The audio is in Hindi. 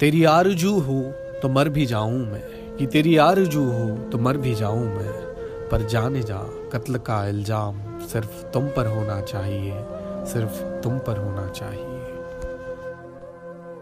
तेरी आरज़ू हो तो मर भी जाऊँ मैं। कि तेरी आरज़ू हो तो मर भी जाऊँ मैं। पर जाने जा, कत्ल का इल्ज़ाम सिर्फ़ तुम पर होना चाहिए, सिर्फ़ तुम पर होना चाहिए।